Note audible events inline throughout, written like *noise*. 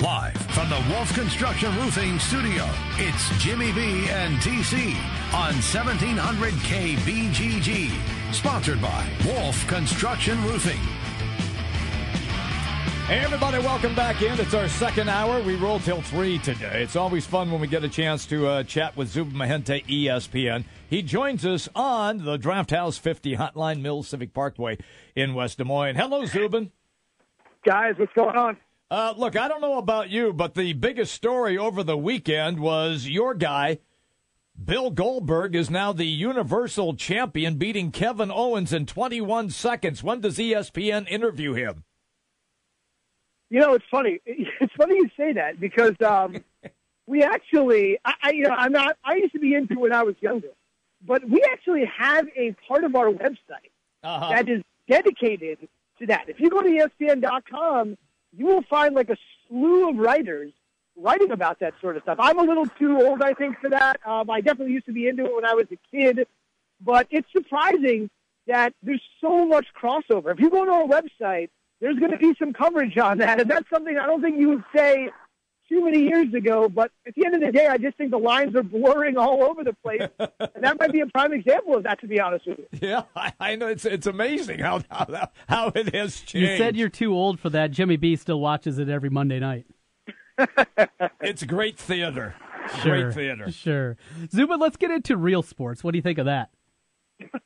Live from the Wolf Construction Roofing Studio, it's Jimmy B and TC on 1700 KBGG. Sponsored by Wolf Construction Roofing. Hey, everybody, welcome back in. It's our second hour. We roll till 3 today. It's always fun when we get a chance to uh, chat with Zubin Mehenti, ESPN. He joins us on the Draft House 50 Hotline Mills Civic Parkway in West Des Moines. Hello, Zubin. Guys, what's going on? Uh, look, I don't know about you, but the biggest story over the weekend was your guy, Bill Goldberg, is now the Universal Champion, beating Kevin Owens in 21 seconds. When does ESPN interview him? You know, it's funny. *laughs* It's funny you say that because um, we actually, I, I, you know, I'm not. I used to be into it when I was younger, but we actually have a part of our website Uh-huh. that is dedicated to that. If you go to ESPN.com, you will find like a slew of writers writing about that sort of stuff. I'm a little too old, I think, for that. Um, I definitely used to be into it when I was a kid, but it's surprising that there's so much crossover. If you go to our website, there's going to be some coverage on that, and that's something I don't think you would say too many years ago. But at the end of the day, I just think the lines are blurring all over the place, *laughs* and that might be a prime example of that. To be honest with you. Yeah, I, I know. It's it's amazing how how, how it has changed. You said you're too old for that. Jimmy B still watches it every Monday night. *laughs* It's great theater. Sure. Great theater. Sure. Zubin, let's get into real sports. What do you think of that?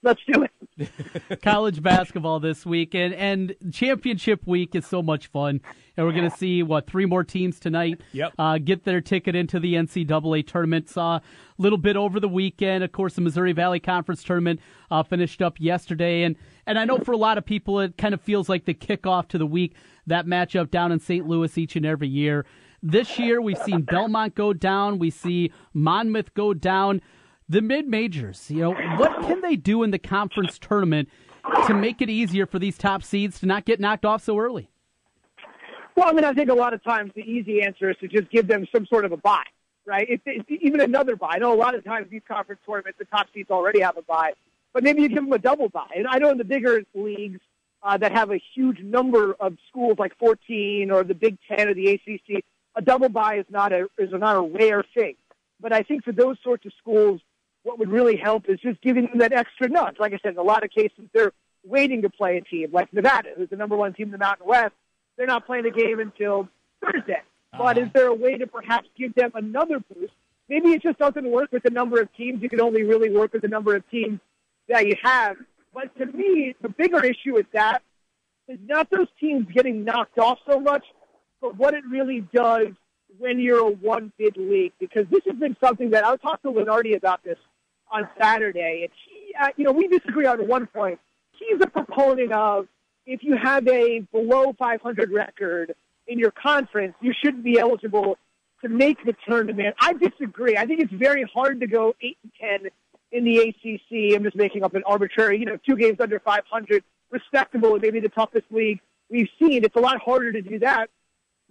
Let's do it. *laughs* College basketball this week and, and championship week is so much fun. And we're going to see, what, three more teams tonight Yep. uh, get their ticket into the NCAA tournament. Saw a little bit over the weekend. Of course, the Missouri Valley Conference tournament uh, finished up yesterday. And, and I know for a lot of people, it kind of feels like the kickoff to the week, that matchup down in St. Louis each and every year. This year, we've seen Belmont go down. We see Monmouth go down. The mid majors, you know, what can they do in the conference tournament to make it easier for these top seeds to not get knocked off so early? Well, I mean, I think a lot of times the easy answer is to just give them some sort of a buy, right? Even another buy. I know a lot of times these conference tournaments, the top seeds already have a buy, but maybe you give them a double buy. And I know in the bigger leagues uh, that have a huge number of schools, like 14 or the Big Ten or the ACC, a double buy is not a is not a rare thing. But I think for those sorts of schools, what would really help is just giving them that extra nudge. Like I said, in a lot of cases, they're waiting to play a team like Nevada, who's the number one team in the Mountain West. They're not playing a game until Thursday. But is uh-huh. there a way to perhaps give them another boost? Maybe it just doesn't work with the number of teams. You can only really work with the number of teams that you have. But to me, the bigger issue with that is not those teams getting knocked off so much, but what it really does when you're a one bid league. Because this has been something that I talked to Lunardi about this on Saturday, and he, uh, you know, we disagree on one point. He's a proponent of if you have a below 500 record in your conference, you shouldn't be eligible to make the tournament. I disagree. I think it's very hard to go eight and ten in the ACC. I'm just making up an arbitrary, you know, two games under 500, respectable, and maybe the toughest league we've seen. It's a lot harder to do that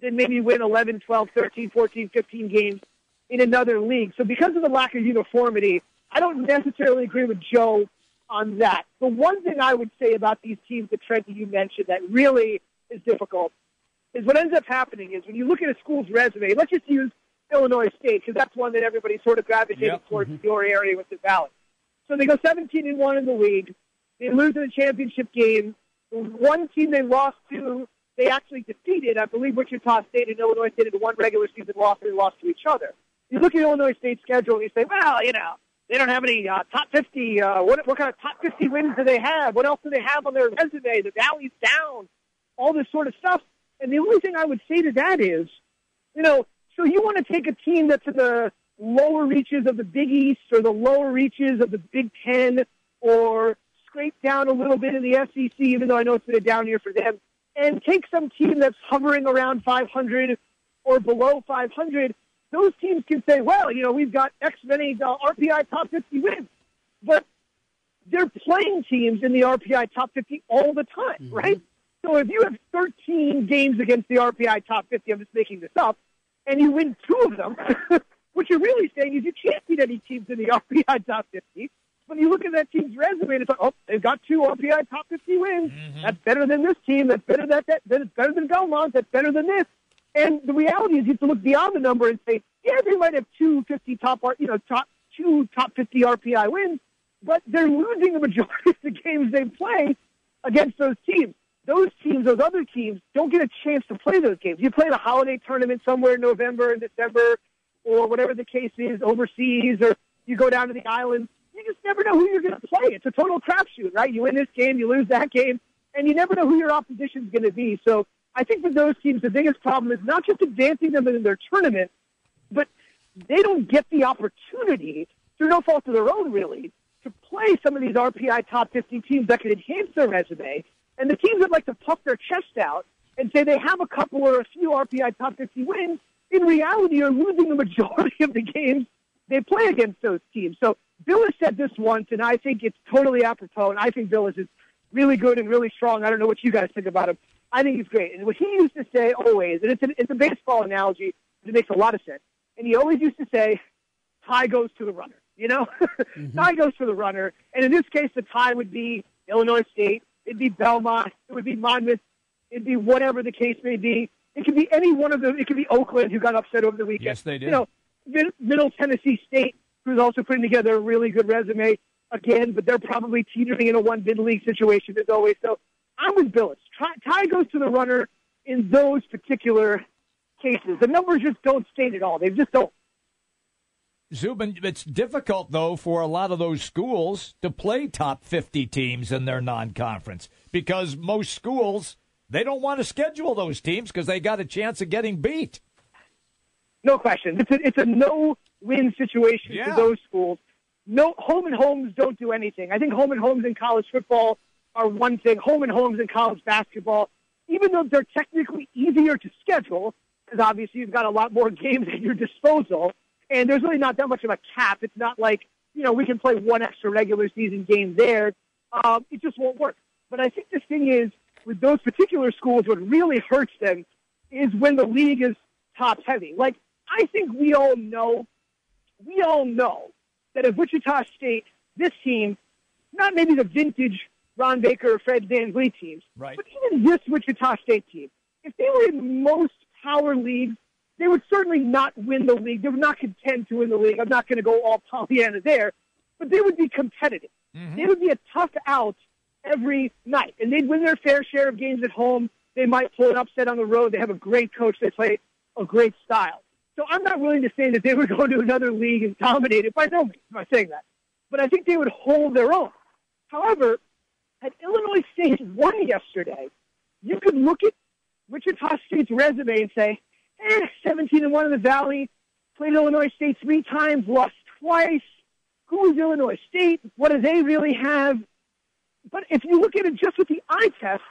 than maybe win 11, 12, 13, 14, 15 games in another league. So because of the lack of uniformity, I don't necessarily agree with Joe on that. The one thing I would say about these teams that Trent you mentioned that really is difficult is what ends up happening is when you look at a school's resume, let's just use Illinois State because that's one that everybody sort of gravitated Yep. towards mm-hmm. your area with the Valley. So they go 17 and one in the league. They lose in the championship game. One team they lost to, they actually defeated. I believe Wichita State and Illinois State in one regular season loss. They lost to each other. You look at Illinois State's schedule and you say, well, you know, they don't have any uh, top 50. Uh, what, what kind of top 50 wins do they have? What else do they have on their resume? The Valley's down. All this sort of stuff. And the only thing I would say to that is, you know, so you want to take a team that's in the lower reaches of the Big East or the lower reaches of the Big Ten or scrape down a little bit in the SEC, even though I know it's been a down year for them, and take some team that's hovering around 500 or below 500. Those teams can say, well, you know, we've got X many uh, RPI top 50 wins. But they're playing teams in the RPI top 50 all the time, right? So if you have 13 games against the RPI top 50, I'm just making this up, and you win two of them, *laughs* what you're really saying is you can't beat any teams in the *laughs* RPI top 50. When you look at that team's resume, it's like, oh, they've got two RPI top 50 wins. That's better than this team. That's better than that. That's better than Belmont. That's better than this. And the reality is, you have to look beyond the number and say, yeah, they might have two fifty 50 top, you know, top two top 50 RPI wins, but they're losing the majority *laughs* of the games they play against those teams. Those teams, those other teams, don't get a chance to play those games. You play the holiday tournament somewhere in November and December, or whatever the case is, overseas, or you go down to the islands. You just never know who you're going to play. It's a total crapshoot, right? You win this game, you lose that game, and you never know who your opposition is going to be. So I think for those teams, the biggest problem is not just advancing them in their tournament, but they don't get the opportunity, through no fault of their own, really, to play some of these RPI top 50 teams that could enhance their resume. And the teams that like to puff their chest out and say they have a couple or a few RPI top 50 wins, in reality are losing the majority of the games they play against those teams. So Bill has said this once, and I think it's totally apropos, and I think Bill is really good and really strong. I don't know what you guys think about him. I think he's great. And what he used to say always, and it's, a it's a baseball analogy, but it makes a lot of sense. And he always used to say, tie goes to the runner. You know, *laughs* mm-hmm. tie goes to the runner. And in this case, the tie would be Illinois State. It'd be Belmont. It would be Monmouth. It'd be whatever the case may be. It could be any one of them. It could be Oakland, who got upset over the weekend. Yes, they did. You know, Middle Tennessee State, who's also putting together a really good resume again, but they're probably teetering in a one bid league situation as always. So I'm with Bilas. Tie goes to the runner in those particular cases. The numbers just don't state it all. They just don't. Zubin, it's difficult though for a lot of those schools to play top 50 teams in their non-conference because most schools they don't want to schedule those teams because they got a chance of getting beat. No question. It's a, it's a no-win situation yeah. for those schools. No home and homes don't do anything. I think home and homes in college football are one thing. Home and homes in college basketball, even though they're technically easier to schedule, because obviously you've got a lot more *laughs* games at your disposal, and there's really not that much of a cap. It's not like you know we can play one extra regular season game there. Um, it just won't work. But I think the thing is with those particular schools, what really hurts them is when the league is top heavy. Like I think we all know, we all know that if Wichita State, this team, not maybe the vintage Ron Baker or Fred Van VanVleet teams, right. but even this Wichita State team, if they were in most power leagues, they would certainly not win the league. They would not contend to win the league. I'm not going to go all Pollyanna there, but they would be competitive. Mm-hmm. They would be a tough out every night, and they'd win their fair share of games at home. They might pull an upset on the road. They have a great coach. They play a great style. So I'm not willing to say that they would *laughs* go to another league and dominate it by no means by saying that. But I think they would hold their own. However, had Illinois State won yesterday, you could look at Wichita State's resume and say, eh, 17 and 1 in the Valley, played Illinois State three times, lost twice. Who is Illinois State? What do they really have? But if you look at it just with the eye test,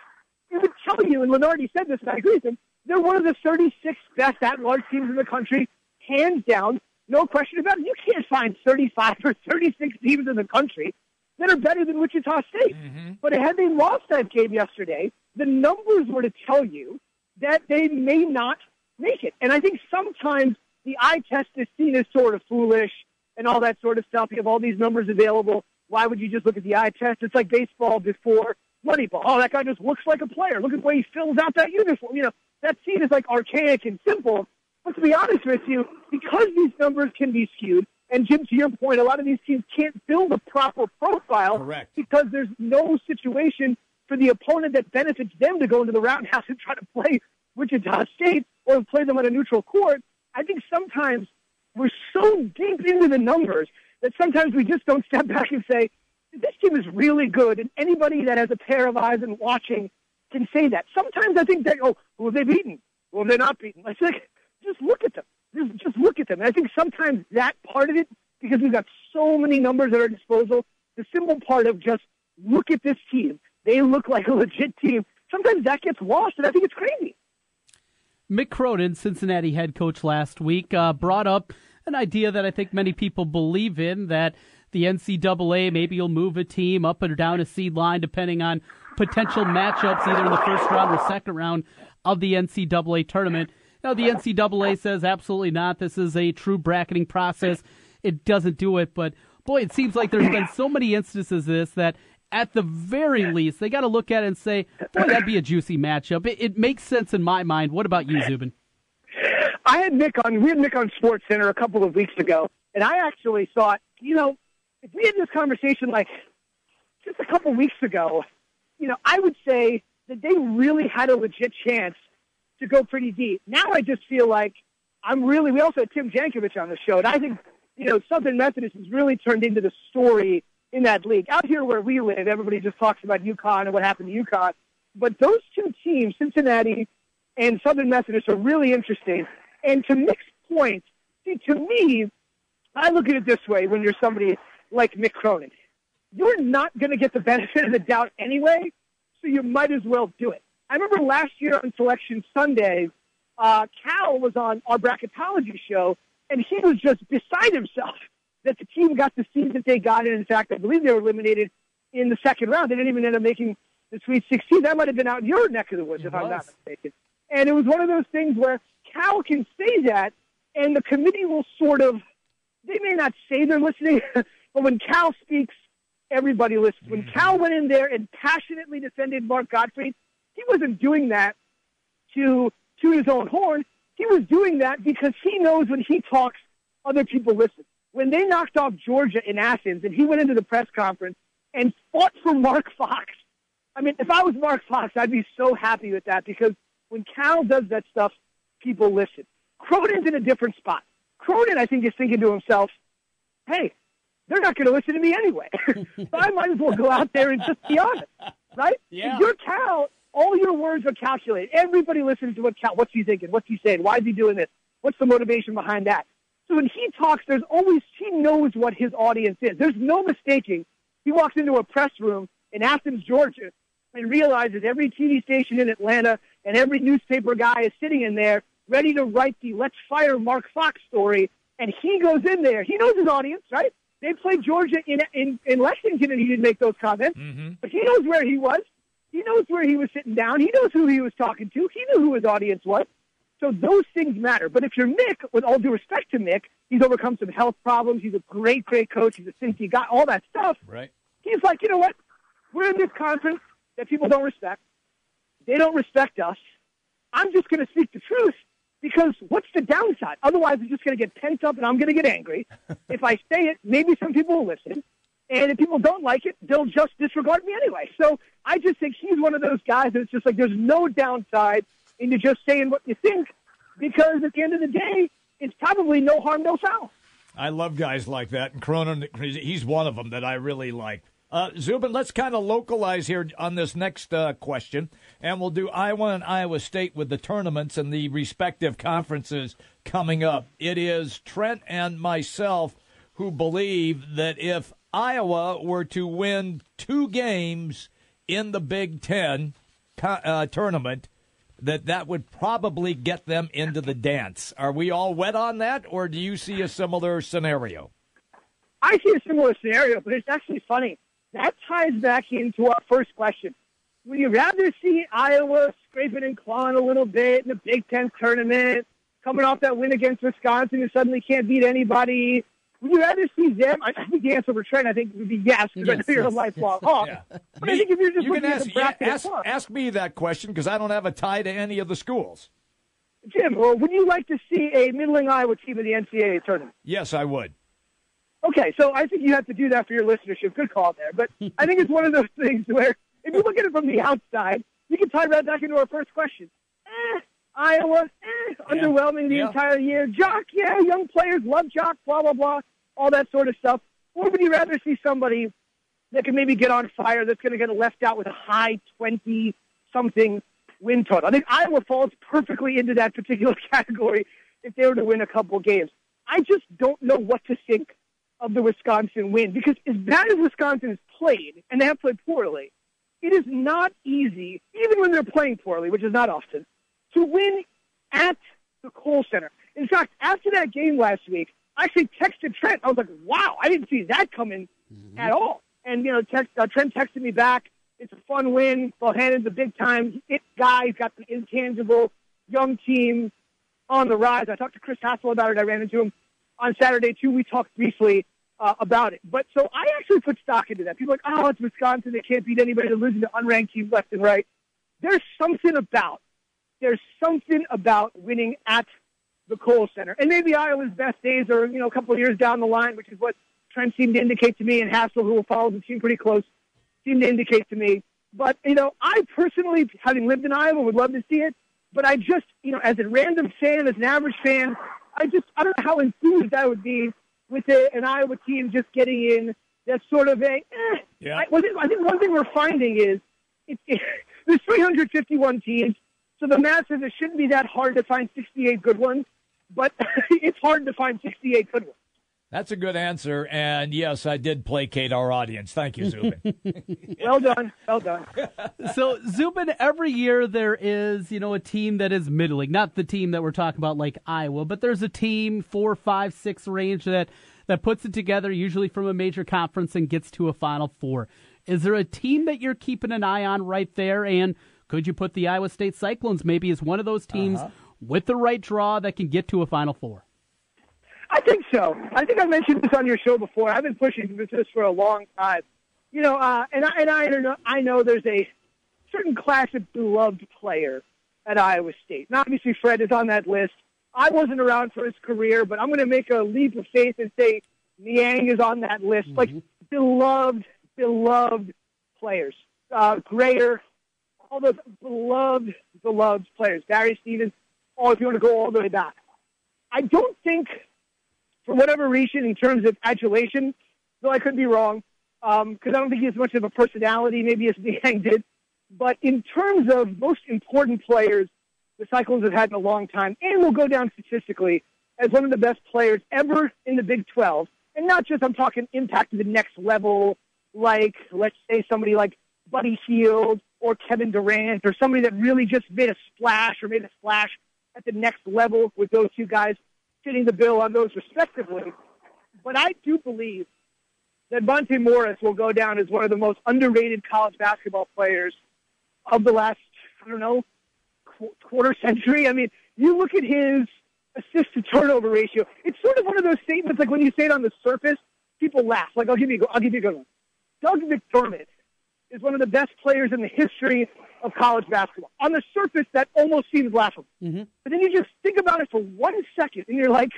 it would tell you, and Lunardi said this, and I agree with him, they're one of the 36 best at-large teams in the country, hands down, no question about it. You can't find 35 or 36 teams in the country that are better than Wichita State. Mm-hmm. But had they lost that game yesterday, the numbers were to tell you that they may not make it. And I think sometimes the eye test is seen as sort of foolish and all that sort of stuff. You have all these numbers available. Why would you just look at the eye test? It's like baseball before Moneyball. Oh, that guy just looks like a player. Look at the way he fills out that uniform. You know, that scene is like archaic and simple. But to be honest with you, because these numbers can be skewed, and Jim, to your point, a lot of these teams can't build a proper profile Correct. because there's no situation for the opponent that benefits them to go into the roundhouse *laughs* and try to play Wichita State or play them on a neutral court. I think sometimes we're so deep into the numbers that sometimes we just don't step back and say, this team is really good. And anybody that has a pair of eyes and watching can say that. Sometimes I think that, oh, who have they beaten? Who have they not beaten? I think *laughs* just look at them. Just, look at them. And I think sometimes that part of it, because we've got so many numbers at our disposal, the simple part of just look at this team. They look like a *laughs* legit team. Sometimes that gets lost, and I think it's crazy. Mick Cronin, Cincinnati head coach last week, uh, brought up an idea that I think many people believe in that the NCAA maybe will move a team up or down a seed line depending on potential matchups either in the first round or second round of the NCAA tournament. Now, the NCAA says absolutely not. This is a true bracketing process. It doesn't do it. But boy, it seems like there's been so many instances of this that at the very least, they got to look at it and say, boy, that'd be a juicy matchup. It, it, makes sense in my mind. What about you, Zubin? I had Nick on. We had Nick on Sports Center a couple of weeks ago, and I actually thought, you know, if we had this conversation like just a couple weeks ago, you know, I would say that they really had a legit chance to go pretty deep. Now I just feel like I'm really. We also had Tim Jankovich on the show, and I think you know Southern Methodist has really turned into the story in that league. Out here where we live, everybody just talks about UConn and what happened to UConn, but those two teams, Cincinnati and Southern Methodist, are really interesting. And to Mick's point, see, to me, I look at it this way: when you're somebody like Mick Cronin, you're not going to get the benefit of the doubt anyway, so you might as well do it. I remember last year on Selection Sunday, uh, Cal was on our bracketology show, and he was just beside himself that the team got the seed that they got. And in fact, I believe they were eliminated in the second round. They didn't even end up making the Sweet 16. That might have been out in your neck of the woods, It if I'm not mistaken. And it was one of those things where Cal can say that, and the committee will sort of, they may not say they're listening, *laughs* but when Cal speaks, everybody listens. When Cal went in there and passionately defended Mark Gottfried, he wasn't doing that to toot his own horn. He was doing that because he knows when he talks, other people listen. When they knocked off Georgia in Athens and he went into the press conference and fought for Mark *laughs* Fox, I mean, if I was Mark Fox, I'd be so happy with that because when Cal does that stuff, people listen. Cronin's in a different spot. Cronin, I think, is thinking to himself, hey, they're not going to listen to me anyway. *laughs* so I might as well go out there and just be honest, right? *laughs* Yeah. If you're Cal, all your words are calculated. Everybody listens to what Cal, what's he thinking? What's he saying? Why is he doing this? What's the motivation behind that? So when he talks, there's always, he knows what his audience is. There's no mistaking. He walks into a press room in Athens, Georgia, and realizes every TV station in Atlanta and every newspaper guy is sitting in there ready to write the let's fire Mark Fox story. And he goes in there. He knows his audience, right? They played Georgia in, in, in Lexington and he didn't make those comments. Mm-hmm. But he knows where he was. He knows where he was sitting down. He knows who he was talking to. He knew who his audience was. So those things matter. But if you're Mick, with all due respect to Mick, he's overcome some health problems. He's a great, great coach. He's a Cincy guy, all that stuff. Right. He's like, you know what? We're in this conference that people don't respect. They don't respect us. I'm just going to speak the truth because what's the downside? Otherwise, it's just going to get pent up and I'm going to get angry. *laughs* if I say it, maybe some people will listen. And if people don't like it, they'll just disregard me anyway. So I just think he's one of those guys that's just like there's no downside into just saying what you think because at the end of the day, it's probably no harm, no foul. I love guys like that, and Cronin, he's one of them that I really like. Uh, Zubin, let's kind of localize here on this next uh, question, and we'll do Iowa and Iowa State with the tournaments and the respective conferences coming up. It is Trent and myself who believe that if Iowa were to win two games in the Big Ten uh, tournament, that that would probably get them into the dance. Are we all wet on that, or do you see a similar scenario? I see a similar scenario, but it's actually funny. That ties back into our first question. Would you rather see Iowa scraping and clawing a little bit in the Big Ten tournament, coming off that win against Wisconsin who suddenly can't beat anybody? Would you rather see them? I I think the answer for Trent, I think, would be yes, because I know Yes, you're a yes, lifelong Hawk. Yeah. But I think if you're just you looking can at ask, the bracket yeah, ask, itself- ask me that question because I don't have a tie to any of the schools. Jim, well, would you like to see a middling Iowa team in the NCAA tournament? Yes, I would. Okay, so I think you have to do that for your listenership. Good call there. But I think it's one of those *laughs* things where if you look at it from the outside, you can tie right back into our first question. Eh, Iowa, eh, underwhelming the Yeah. entire year. Jok, yeah, young players love Jok, blah, blah, blah, all that sort of stuff. Or would you rather see somebody that can maybe get on fire that's going to get left out with a high 20 something win total? I think Iowa falls perfectly into that particular *laughs* category if they were to win a couple games. I just don't know what to think of the Wisconsin win because as bad as Wisconsin has played, and they have played poorly, it is not easy, even when they're playing poorly, which is not often, to win at the Kohl Center. In fact, after that game last week, I actually texted Trent. I was like, wow, I didn't see that coming at all. And, you know, text, uh, Trent texted me back. It's a fun win. Bohannon's a big time it guy. He's got the intangible young team on the rise. I talked to Chris Hassel about it. I ran into him on Saturday too. We talked briefly uh, about it. But so I actually put stock into that. People are like, oh, it's Wisconsin. They can't beat anybody. They're losing to unranked teams left and right. There's something about there's something about winning at the Kohl Center. And maybe Iowa's best days are, you know, a couple of years down the line, which is what Trent seemed to indicate to me, and Hassel, who follows the team pretty close, seemed to indicate to me. But, you know, I personally, having lived in Iowa, would love to see it. But I just, you know, as a random fan, as an average fan, I just, I don't know how enthused I would be with a, an Iowa team just getting in that's sort of a, eh. Yeah. I, I think one thing we're finding is it, it, there's 351 teams, so the math says it shouldn't be that hard to find 68 good ones, but *laughs* it's hard to find 68 good ones. That's a good answer. And yes, I did placate our audience. Thank you, Zubin. *laughs* well done. Well done. *laughs* so, Zubin, every year there is, you know, a team that is middling. Not the team that we're talking about like Iowa, but there's a team, four, five, six range that, that puts it together, usually from a major conference and gets to a Final Four. Is there a team that you're keeping an eye on right there? And could you put the Iowa State Cyclones maybe as one of those teams uh-huh. With the right draw that can get to a Final Four? I think so. I think I mentioned this on your show before. I've been pushing for this for a long time. You know, uh, and I and I know I know there's a certain class of beloved player at Iowa State. And obviously, Fred is on that list. I wasn't around for his career, but I'm going to make a leap of faith and say Niang is on that list. Mm-hmm. Like beloved, beloved players. Uh, Grayer, all those beloved, beloved players. Barry Stevens, all if you want to go all the way back. I don't think for whatever reason, in terms of adulation, though I could be wrong, because um, I don't think he has much of a personality, maybe as *laughs* Niang did. But in terms of most important players, the Cyclones have had in a long time, and will go down statistically as one of the best players ever in the Big 12. And not just, I'm talking impact to the next level, like, let's say, somebody like Buddy Hield or Kevin Durant or somebody that really just made a splash or made a splash at the next level with those two guys fitting the bill on those respectively. But I do believe that Monte Morris will go down as one of the most underrated college basketball players of the last, I don't know, qu- quarter century. I mean, you look at his assist to turnover ratio. It's sort of one of those statements like when you say it on the surface, people laugh. Like I'll give you, I'll give you a good one. Doug McDermott is one of the best players in the history of college basketball. On the surface, that almost seems laughable. Mm-hmm. But then you just think about it for one second, and you're like,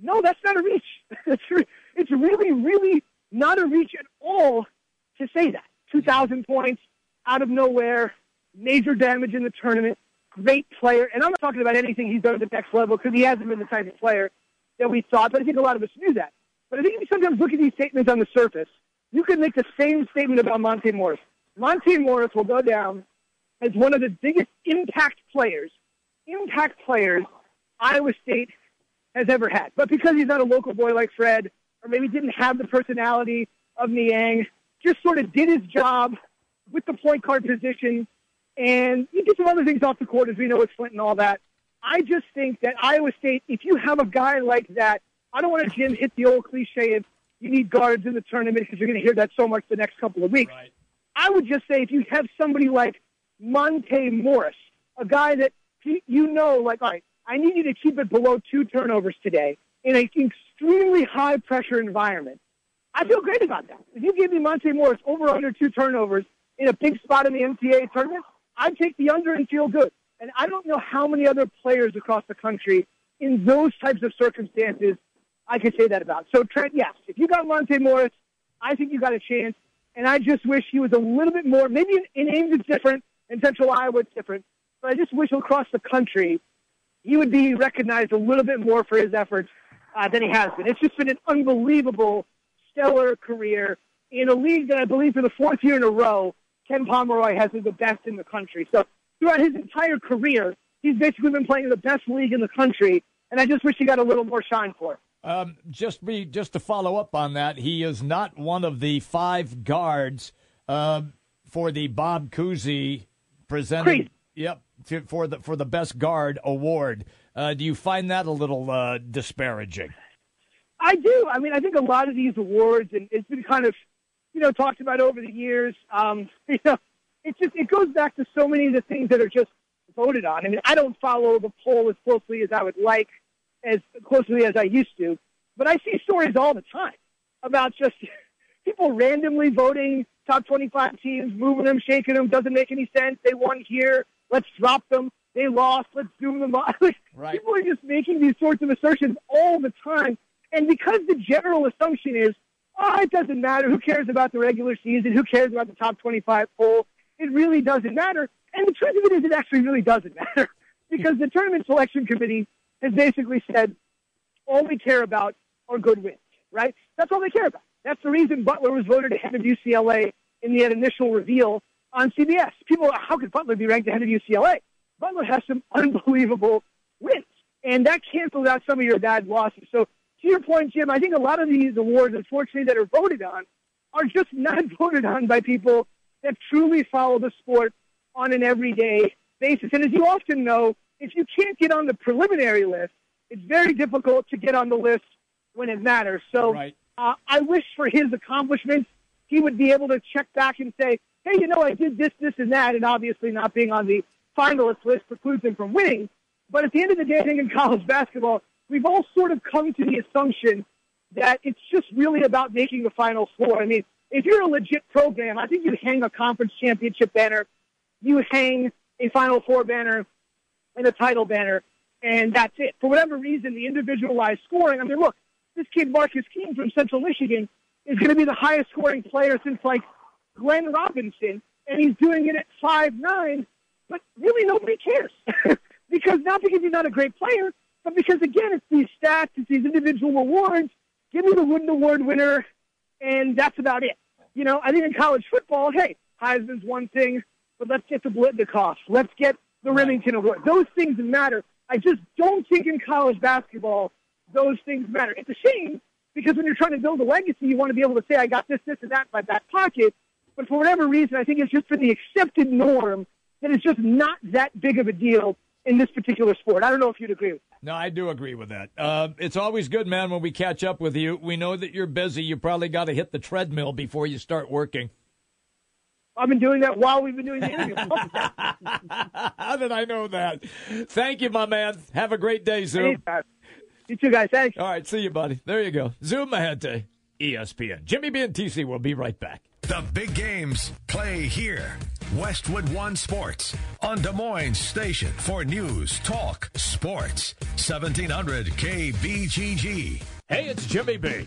no, that's not a reach. *laughs* it's, it's really, really not a reach at all to say that. 2,000 points out of nowhere, major damage in the tournament, great player. And I'm not talking about anything he's done at the next level because he hasn't been the type of player that we thought, but I think a lot of us knew that. But I think if you sometimes look at these statements on the surface, you can make the same statement about Monte Morris. Monte Morris will go down as one of the biggest impact players, impact players Iowa State has ever had. But because he's not a local boy like Fred, or maybe didn't have the personality of Niang, just sort of did his job with the point guard position, and he did some other things off the court, as we know with Flint and all that. I just think that Iowa State, if you have a guy like that, I don't want to Jim hit the old cliche of you need guards in the tournament because you're going to hear that so much the next couple of weeks. Right. I would just say if you have somebody like Monte Morris, a guy that you know, like, all right, I need you to keep it below two turnovers today in an extremely high pressure environment. I feel great about that. If you give me Monte Morris over under two turnovers in a big spot in the NCAA tournament, I'd take the under and feel good. And I don't know how many other players across the country in those types of circumstances I could say that about. So Trent, yes, if you got Monte Morris, I think you got a chance. And I just wish he was a little bit more. Maybe in, Ames it's different, in Central Iowa it's different, but I just wish across the country he would be recognized a little bit more for his efforts uh, than he has been. It's just been an unbelievable, stellar career in a league that I believe for the fourth year in a row, Ken Pomeroy has been the best in the country. So throughout his entire career, he's basically been playing in the best league in the country, and I just wish he got a little more shine for it. Um, just be just to follow up on that, he is not one of the five guards uh, for the Bob Cousy presented. Crazy. Yep, to, for the for the best guard award. Uh, do you find that a little uh, disparaging? I do. I mean, I think a lot of these awards, and it's been kind of, you know, talked about over the years. Um, *laughs* you know, it just it goes back to so many of the things that are just voted on. I mean, I don't follow the poll as closely as I would like as closely as I used to, but I see stories all the time about just *laughs* people randomly voting top 25 teams, moving them, shaking them, doesn't make any sense. They won here. Let's drop them. they lost. Let's zoom them off. *laughs* Right. People are just making these sorts of assertions all the time. And because the general assumption is, oh, it doesn't matter. Who cares about the regular season? Who cares about the top 25 poll? It really doesn't matter. And the truth of it is, it actually really doesn't *laughs* matter because the tournament selection committee has basically said all we care about are good wins, right? That's all they care about. That's the reason Butler was voted ahead of UCLA in the initial reveal on CBS. People, how could Butler be ranked ahead of UCLA? Butler has some unbelievable wins, and that cancels out some of your bad losses. So, to your point, Jim, I think a lot of these awards, unfortunately, that are voted on are just not *laughs* voted on by people that truly follow the sport on an everyday basis. And as you often know, if you can't get on the preliminary list, it's very difficult to get on the list when it matters. So Right. uh, I wish for his accomplishments, he would be able to check back and say, hey, you know, I did this, this, and that. And obviously, not being on the finalist list precludes him from winning. But at the end of the day, I think in college basketball, we've all sort of come to the assumption that it's just really about making the Final Four. I mean, if you're a legit program, I think you hang a conference championship banner, you hang a Final Four banner, and a title banner, and that's it. For whatever reason, the individualized scoring. I mean, look, this kid Marcus Keene from Central Michigan is going to be the highest scoring player since like Glenn Robinson, and he's doing it at five nine. But really, nobody cares *laughs* because not because he's not a great player, but because again, it's these stats, it's these individual awards. Give me the Wooden Award winner, and that's about it. You know, I think in college football, hey, Heisman's one thing, but let's get the Biletnikoff. Let's get the Remington Award. Those things matter. I just don't think in college basketball those things matter. It's a shame because when you're trying to build a legacy, you want to be able to say, I got this, this, and that in my back pocket. But for whatever reason, I think it's just for the accepted norm that it's just not that big of a deal in this particular sport. I don't know if you'd agree with that. No, I do agree with that. Uh, it's always good, man, when we catch up with you. We know that you're busy. You probably got to hit the treadmill before you start working. I've been doing that while we've been doing the interview. *laughs* How did I know that? Thank you, my man. Have a great day, Zoom. Anytime. You too, guys. Thanks. All right, see you, buddy. There you go. Zoom Mehenti, ESPN. Jimmy B and TC will be right back. The big games play here. Westwood One Sports on Des Moines Station for news, talk, sports. 1700 KBGG. Hey, it's Jimmy B.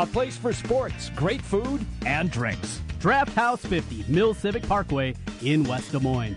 a place for sports, great food, and drinks. Draft House 50, Mill Civic Parkway in West Des Moines.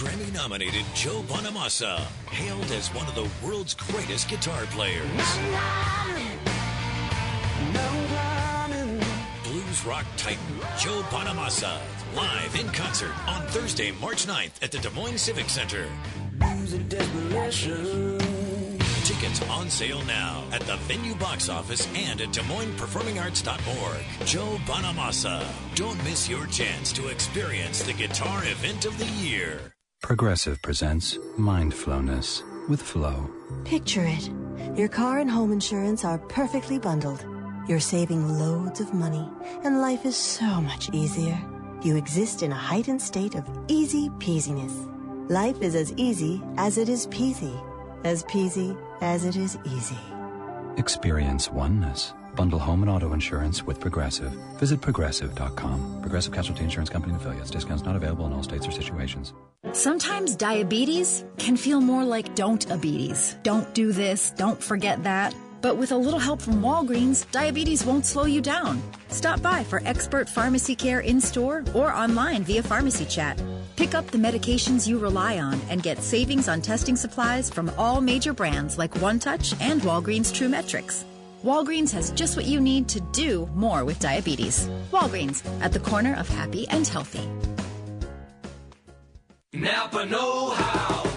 Grammy nominated Joe Bonamassa, hailed as one of the world's greatest guitar players. Blues rock titan Joe Bonamassa, live in concert on Thursday, March 9th at the Des Moines Civic Center. Tickets on sale now at the venue box office and at Des Moines DesMoinesPerformingArts.org. Joe Bonamassa. Don't miss your chance to experience the guitar event of the year. Progressive presents Mindflowness with Flo. Picture it. Your car and home insurance are perfectly bundled. You're saving loads of money, and life is so much easier. You exist in a heightened state of easy peasiness. Life is as easy as it is peasy, as peasy as it is easy. Experience oneness. Bundle home and auto insurance with Progressive. Visit progressive.com. Progressive Casualty Insurance Company and affiliates. Discounts not available in all states or situations. Sometimes diabetes can feel more like don't diabetes. Don't do this, don't forget that. But with a little help from Walgreens, diabetes won't slow you down. Stop by for expert pharmacy care in store or online via pharmacy chat. Pick up the medications you rely on and get savings on testing supplies from all major brands like OneTouch and Walgreens TRUE METRIX. Walgreens has just what you need to do more with diabetes. Walgreens, at the corner of happy and healthy. Napa Know How.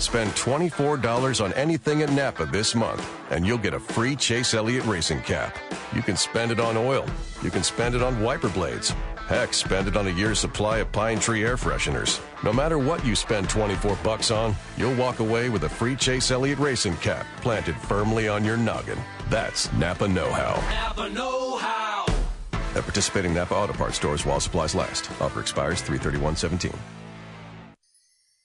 Spend $24 on anything at Napa this month, and you'll get a free Chase Elliott racing cap. You can spend it on oil. You can spend it on wiper blades. Heck, spend it on a year's supply of Pine Tree air fresheners. No matter what you spend 24 bucks on, you'll walk away with a free Chase Elliott racing cap planted firmly on your noggin. That's Napa Know How. Napa Know How. At participating Napa Auto Parts stores while supplies last. Offer expires 331.17.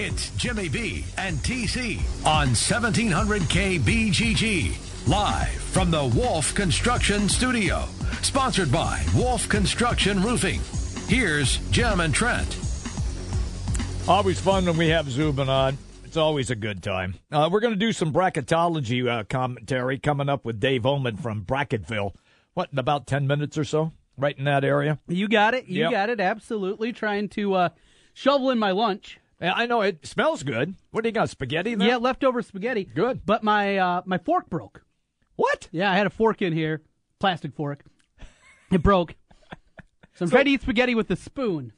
It's Jimmy B and TC on 1700K BGG. Live from the Wolf Construction Studio. Sponsored by Wolf Construction Roofing. Here's Jim and Trent. Always fun when we have Zubin on. It's always a good time. Uh, we're going to do some bracketology uh, commentary coming up with Dave Ommen from Bracketville. What, in about 10 minutes or so? Right in that area? You got it. You Yep. got it. Absolutely. Trying to uh, shovel in my lunch. I know it smells good. What do you got? Spaghetti? There? Yeah, leftover spaghetti. Good. But my uh, my fork broke. What? Yeah, I had a fork in here, plastic fork. It broke. So I'm *laughs* trying to eat spaghetti with a spoon.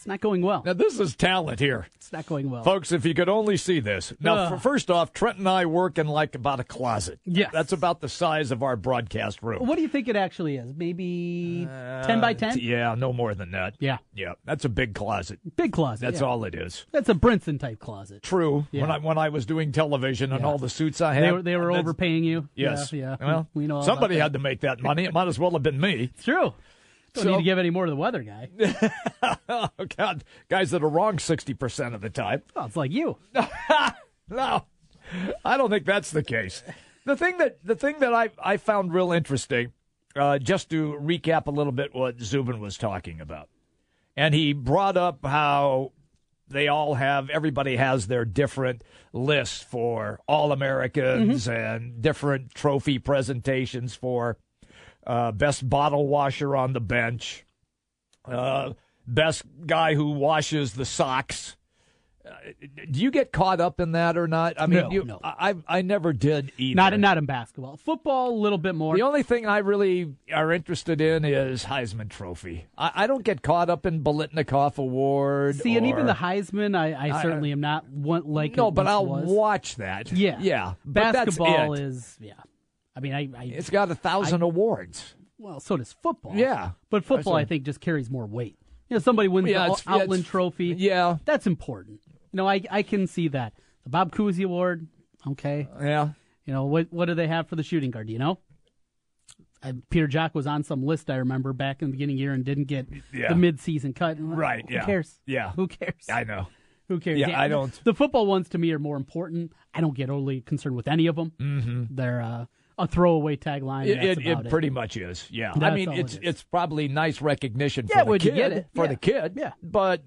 It's not going well. Now this is talent here, It's not going well. folks. If you could only see this. Now, for, first off, Trent and I work in like about a closet. Yes. that's about the size of our broadcast room. What do you think it actually is? Maybe ten by ten? Uh, Yeah, no more than that. Yeah. yeah, that's a big closet. Big closet. That's yeah. all it is. That's a Brinson type closet. True. Yeah. When I when I was doing television and Yeah. all the suits I had, They were they were overpaying you. Yes. Yeah. yeah. Well, we know somebody had to make that money. It might as well have been me. It's true. Don't So- need to give any more to the weather guy. *laughs* oh God, guys that are wrong sixty percent of the time. Oh, it's like you. *laughs* No, I don't think that's the case. The thing that the thing that I I found real interesting, uh, just to recap a little bit what Zubin was talking about, and he brought up how they all have everybody has their different lists for all Americans and different trophy presentations for uh, best bottle washer on the bench, uh, best guy who washes the socks. do you get caught up in that or not? I mean, No, you, no. I I never did either. Not not in basketball. Football, a little bit more. The only thing I really are interested in is Heisman Trophy. I, I don't get caught up in Biletnikoff Award. See, and even the Heisman, I, I I- certainly am not one like. no, but I'll was. watch that. Yeah, yeah. Basketball is yeah. I mean, I, I It's got a thousand I- awards. Well, so does football. Yeah. but football, That's I think, just carries more weight. You know, somebody wins Yeah, the it's- yeah, Outland it's- Trophy. Yeah, that's important. You know, I I can see that. The Bob Cousy Award, okay. Yeah. You know what? What do they have for the shooting guard? Do you know? I, Peter Jok was on some list I remember back in the beginning of the year and didn't get Yeah. the mid-season cut. Right, Who yeah. cares? Yeah. Who cares? I know. Who cares? Yeah, I don't- The football ones to me are more important. I don't get overly concerned with any of them. Mhm. They're uh, a throwaway tagline. It, that's it, it pretty much is. Yeah. I mean, it's it it's probably nice recognition Yeah, for the kid. For Yeah. the kid. Yeah. But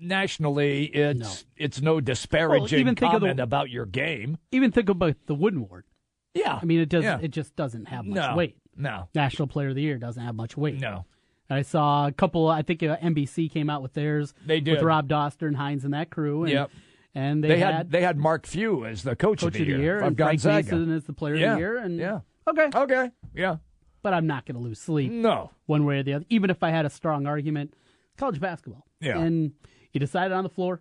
nationally, it's it's no disparaging Well, even think of the- comment about your game. Even think about the Wooden Award. Yeah. I mean, it does. Yeah. It just doesn't have much No. weight. No. National Player of the Year doesn't have much weight. No. I saw a couple. I think uh, NBC came out with theirs. They did. with Rob Dauster and Hines and that crew. And, Yep. And they, They, had, had, they had Mark Few as the coach, Coach of the year, and Frank Gonzaga. Mason as the Player Yeah. of the Year. And Yeah. okay, okay, yeah. But I'm not going to lose sleep. No, one way or the other. Even if I had a strong argument, college basketball. Yeah. And you decided on the floor.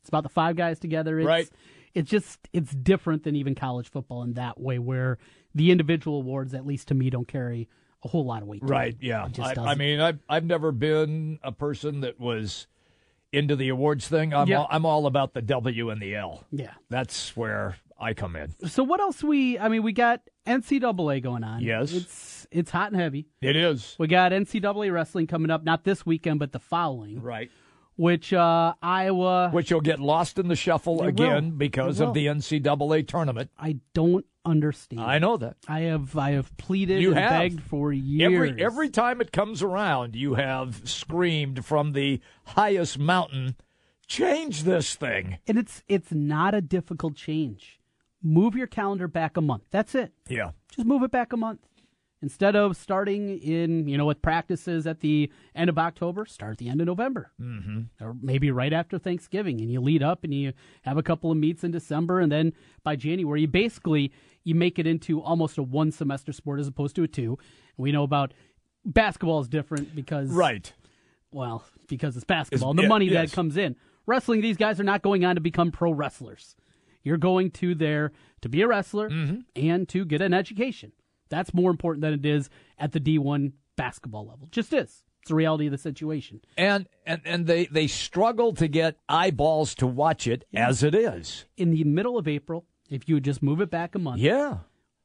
It's about the five guys together. It's, Right. It's just it's different than even college football in that way, where the individual awards, at least to me, don't carry a whole lot of weight. Right. Yeah. It just I, I mean, I've I've never been a person that was into the awards thing. I'm Yeah. all, I'm all about the W and the L. Yeah. That's where I come in. So what else we? I mean, we got NCAA going on. Yes. it's it's hot and heavy. It is. We got NCAA wrestling coming up, not this weekend, but the following. Right. Which uh, Iowa. Which you'll get lost in the shuffle again will. because of the NCAA tournament. I don't understand. I know that. I have I have pleaded You and have. begged for years. Every every time it comes around, you have screamed from the highest mountain, "Change this thing!" and it's it's not a difficult change. Move your calendar back a month. That's it. Yeah. Just move it back a month. Instead of starting in, you know, with practices at the end of October, start at the end of November. Mm-hmm. Or maybe right after Thanksgiving and you lead up and you have a couple of meets in December and then by January you basically you make it into almost a one semester sport as opposed to a two. And we know about basketball is different because Right. well, because it's basketball and the yeah, money yes. that comes in. Wrestling, these guys are not going on to become pro wrestlers. You're going to there to be a wrestler Mm-hmm. and to get an education. That's more important than it is at the D1 basketball level. Just is. It's the reality of the situation. And and and they they struggle to get eyeballs to watch it as it is. In the middle of April, if you would just move it back a month, Yeah.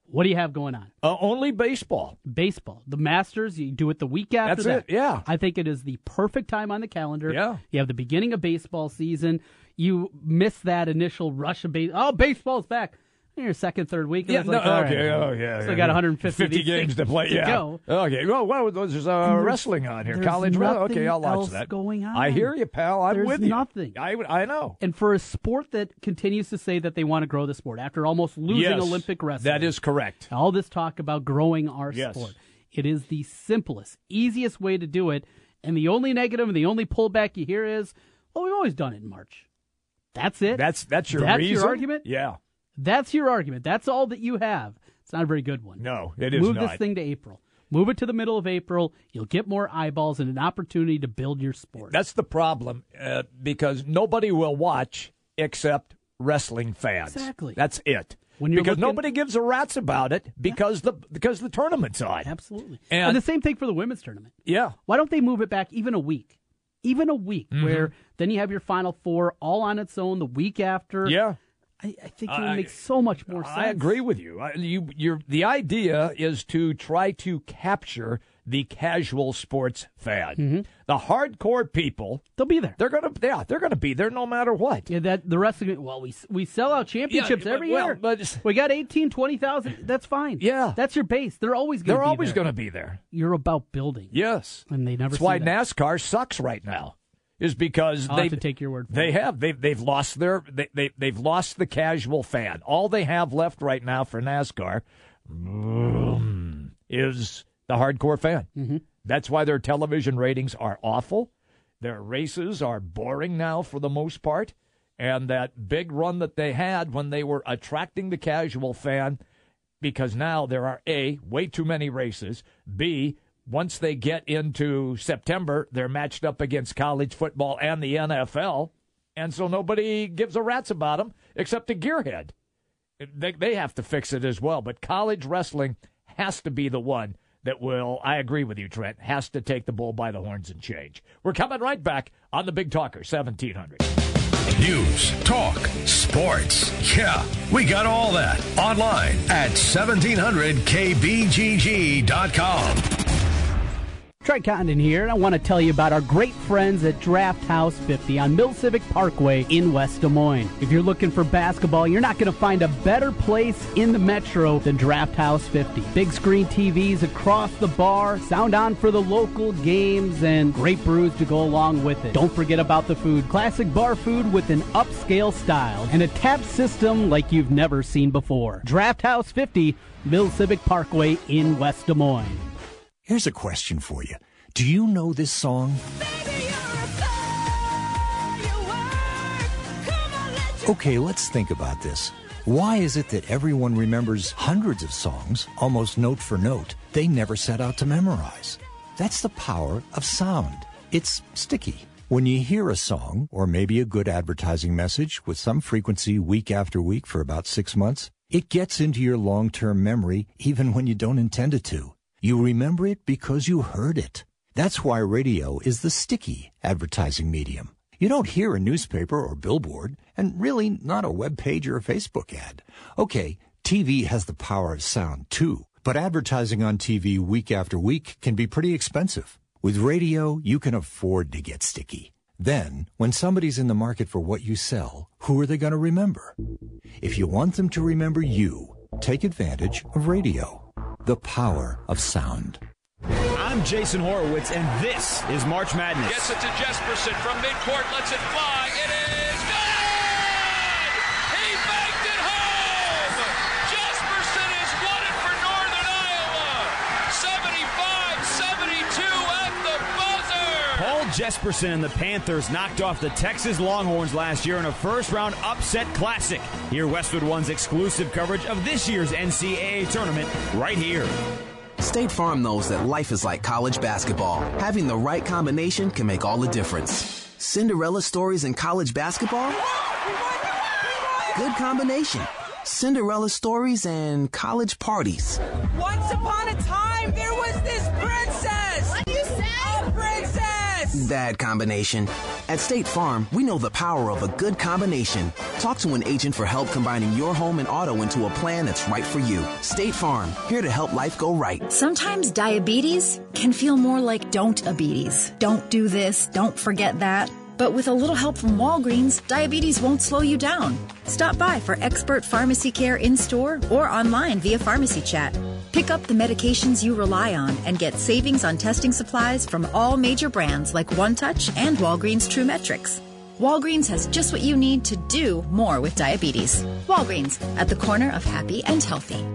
what do you have going on? Uh, only baseball. Baseball. The Masters, you do it the week after That's that. it, yeah. I think it is the perfect time on the calendar. Yeah. You have the beginning of baseball season. You miss that initial rush of base. Oh, baseball's back. Your second, third week. Yeah, no, like, okay, right, oh, yeah. Still yeah, got 150 50 games to play. yeah. Okay. Well, well there's uh, wrestling on here. College wrestling. Okay, I'll watch that. going on. I hear you, pal. I'm There's with you. nothing. I, I know. And for a sport that continues to say that they want to grow the sport after almost losing Yes, Olympic wrestling, That is correct. all this talk about growing our Yes. sport. It is the simplest, easiest way to do it. And the only negative and the only pullback you hear is, well, we've always done it in March. That's it. That's that's your That's reason. your argument? Yeah. That's your argument. That's all that you have. It's not a very good one. No, it is Move not. this thing to April. Move it to the middle of April. You'll get more eyeballs and an opportunity to build your sport. That's the problem uh, because nobody will watch except wrestling fans. Exactly. That's it. When you're because looking- nobody gives a rat's about it because the because the tournament's on. Absolutely. And- And, the same thing for the women's tournament. Yeah. Why don't they move it back even a week? Even a week, Mhm. where then you have your final four all on its own the week after. Yeah. I, I think it would make so much more sense. I agree with you. I, you you're, the idea is to try to capture the casual sports fan. Mm-hmm. The hardcore people, they'll be there. They're gonna yeah, they're gonna be there no matter what. Yeah, that the rest of it. Well, we we sell out championships Yeah, every well, year. but we got 18, 20,000. That's fine. Yeah. that's your base. They're always going. They're be always there. to be there. You're about building. Yes, and they never. That's why that. NASCAR sucks right now. Is because they have to take your word for they it. have they've they've lost their they, they they've lost the casual fan. All they have left right now for NASCAR mm, is the hardcore fan. Mm-hmm. That's why their television ratings are awful. Their races are boring now for the most part. and that big run that they had when they were attracting the casual fan because now there are A, way too many races, B, once they get into September, they're matched up against college football and the NFL, and so nobody gives a rat's about them except a gearhead. They, they have to fix it as well, but college wrestling has to be the one that will, I agree with you, Trent, has to take the bull by the horns and change. We're coming right back on the Big Talker 1700. News, talk, sports. Yeah, we got all that online at 1700kbgg.com. Trent Condon here, and I want to tell you about our great friends at Draft House 50 on Mill Civic Parkway in West Des Moines. If you're looking for basketball, you're not going to find a better place in the metro than Draft House 50. Big screen TVs across the bar, sound on for the local games, and great brews to go along with it. Don't forget about the food. Classic bar food with an upscale style and a tap system like you've never seen before. Draft House 50, Mill Civic Parkway in West Des Moines. Here's a question for you. Do you know this song? Okay, let's think about this. Why is it that everyone remembers hundreds of songs, almost note for note, they never set out to memorize? That's the power of sound. It's sticky. When you hear a song, or maybe a good advertising message with some frequency week after week for about six months, it gets into your long term memory even when you don't intend it to. You remember it because you heard it. That's why radio is the sticky advertising medium. You don't hear a newspaper or billboard, and really not a web page or a Facebook ad. Okay, TV has the power of sound too, but advertising on TV week after week can be pretty expensive. With radio, you can afford to get sticky. Then, when somebody's in the market for what you sell, who are they going to remember? If you want them to remember you, take advantage of radio the power of sound. I'm Jason Horowitz, and this is March Madness. Gets it to Jesperson from midcourt, lets it fly. Jesperson and the Panthers knocked off the Texas Longhorns last year in a first-round upset classic. Hear Westwood One's exclusive coverage of this year's NCAA tournament right here. State Farm knows that life is like college basketball. Having the right combination can make all the difference. Cinderella stories in college basketball? Good combination. Cinderella stories and college parties. Once upon a time, there was this princess! That combination. At State Farm, we know the power of a good combination. Talk to an agent for help combining your home and auto into a plan that's right for you. State Farm, here to help life go right. Sometimes diabetes can feel more like don't diabetes. Don't do this, don't forget that. But with a little help from Walgreens, diabetes won't slow you down. Stop by for expert pharmacy care in store or online via pharmacy chat. Pick up the medications you rely on and get savings on testing supplies from all major brands like OneTouch and Walgreens TRUE METRIX. Walgreens has just what you need to do more with diabetes. Walgreens, at the corner of happy and healthy.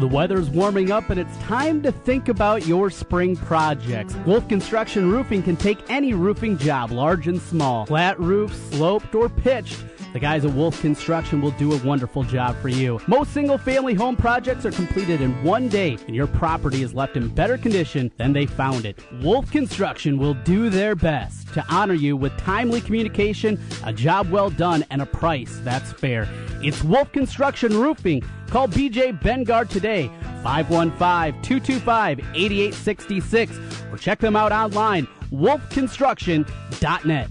The weather's warming up and it's time to think about your spring projects. Wolf Construction Roofing can take any roofing job, large and small. Flat roofs, sloped, or pitched. The guys at Wolf Construction will do a wonderful job for you. Most single family home projects are completed in one day, and your property is left in better condition than they found it. Wolf Construction will do their best to honor you with timely communication, a job well done, and a price that's fair. It's Wolf Construction Roofing. Call BJ Bengard today, 515-225-8866, or check them out online, wolfconstruction.net.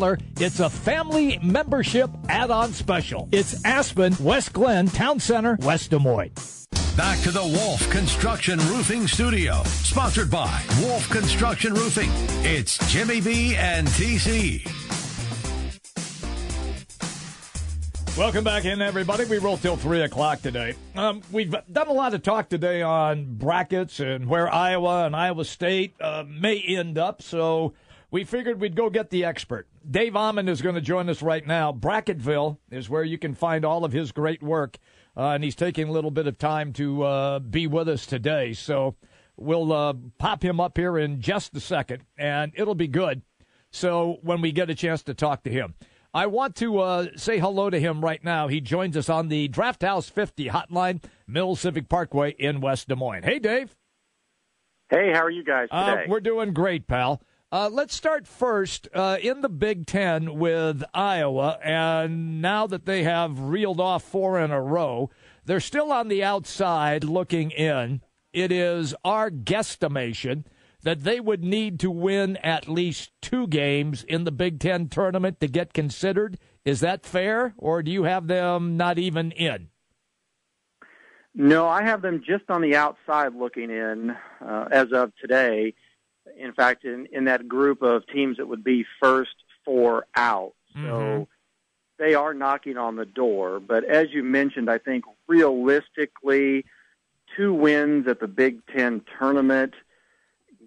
it's a family membership add-on special. It's Aspen, West Glen, Town Center, West Des Moines. Back to the Wolf Construction Roofing Studio, sponsored by Wolf Construction Roofing. It's Jimmy B and TC. Welcome back in, everybody. We roll till 3 o'clock today. Um, we've done a lot of talk today on brackets and where Iowa and Iowa State uh, may end up. So we figured we'd go get the expert. Dave Ommen is going to join us right now. Bracketville is where you can find all of his great work, uh, and he's taking a little bit of time to uh, be with us today. So we'll uh, pop him up here in just a second, and it'll be good. So when we get a chance to talk to him. I want to uh, say hello to him right now. He joins us on the Draft House 50 hotline, Mill Civic Parkway in West Des Moines. Hey, Dave. Hey, how are you guys today? Uh, we're doing great, pal. Uh, let's start first uh, in the Big Ten with Iowa. And now that they have reeled off four in a row, they're still on the outside looking in. It is our guesstimation that they would need to win at least two games in the Big Ten tournament to get considered. Is that fair, or do you have them not even in? No, I have them just on the outside looking in uh, as of today. In fact, in, in that group of teams that would be first four out. So Mm-hmm. they are knocking on the door. But as you mentioned, I think realistically, two wins at the Big Ten tournament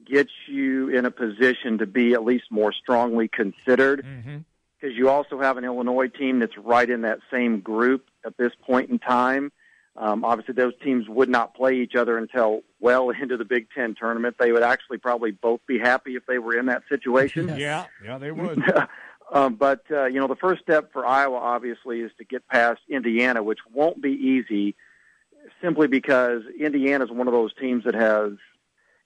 gets you in a position to be at least more strongly considered. Because you also have an Illinois team that's right in that same group at this point in time. Um, obviously, those teams would not play each other until well into the Big Ten tournament. They would actually probably both be happy if they were in that situation. *laughs* Yeah, yeah, they would. *laughs* um, but uh, you know, the first step for Iowa obviously is to get past Indiana, which won't be easy, simply because Indiana is one of those teams that has,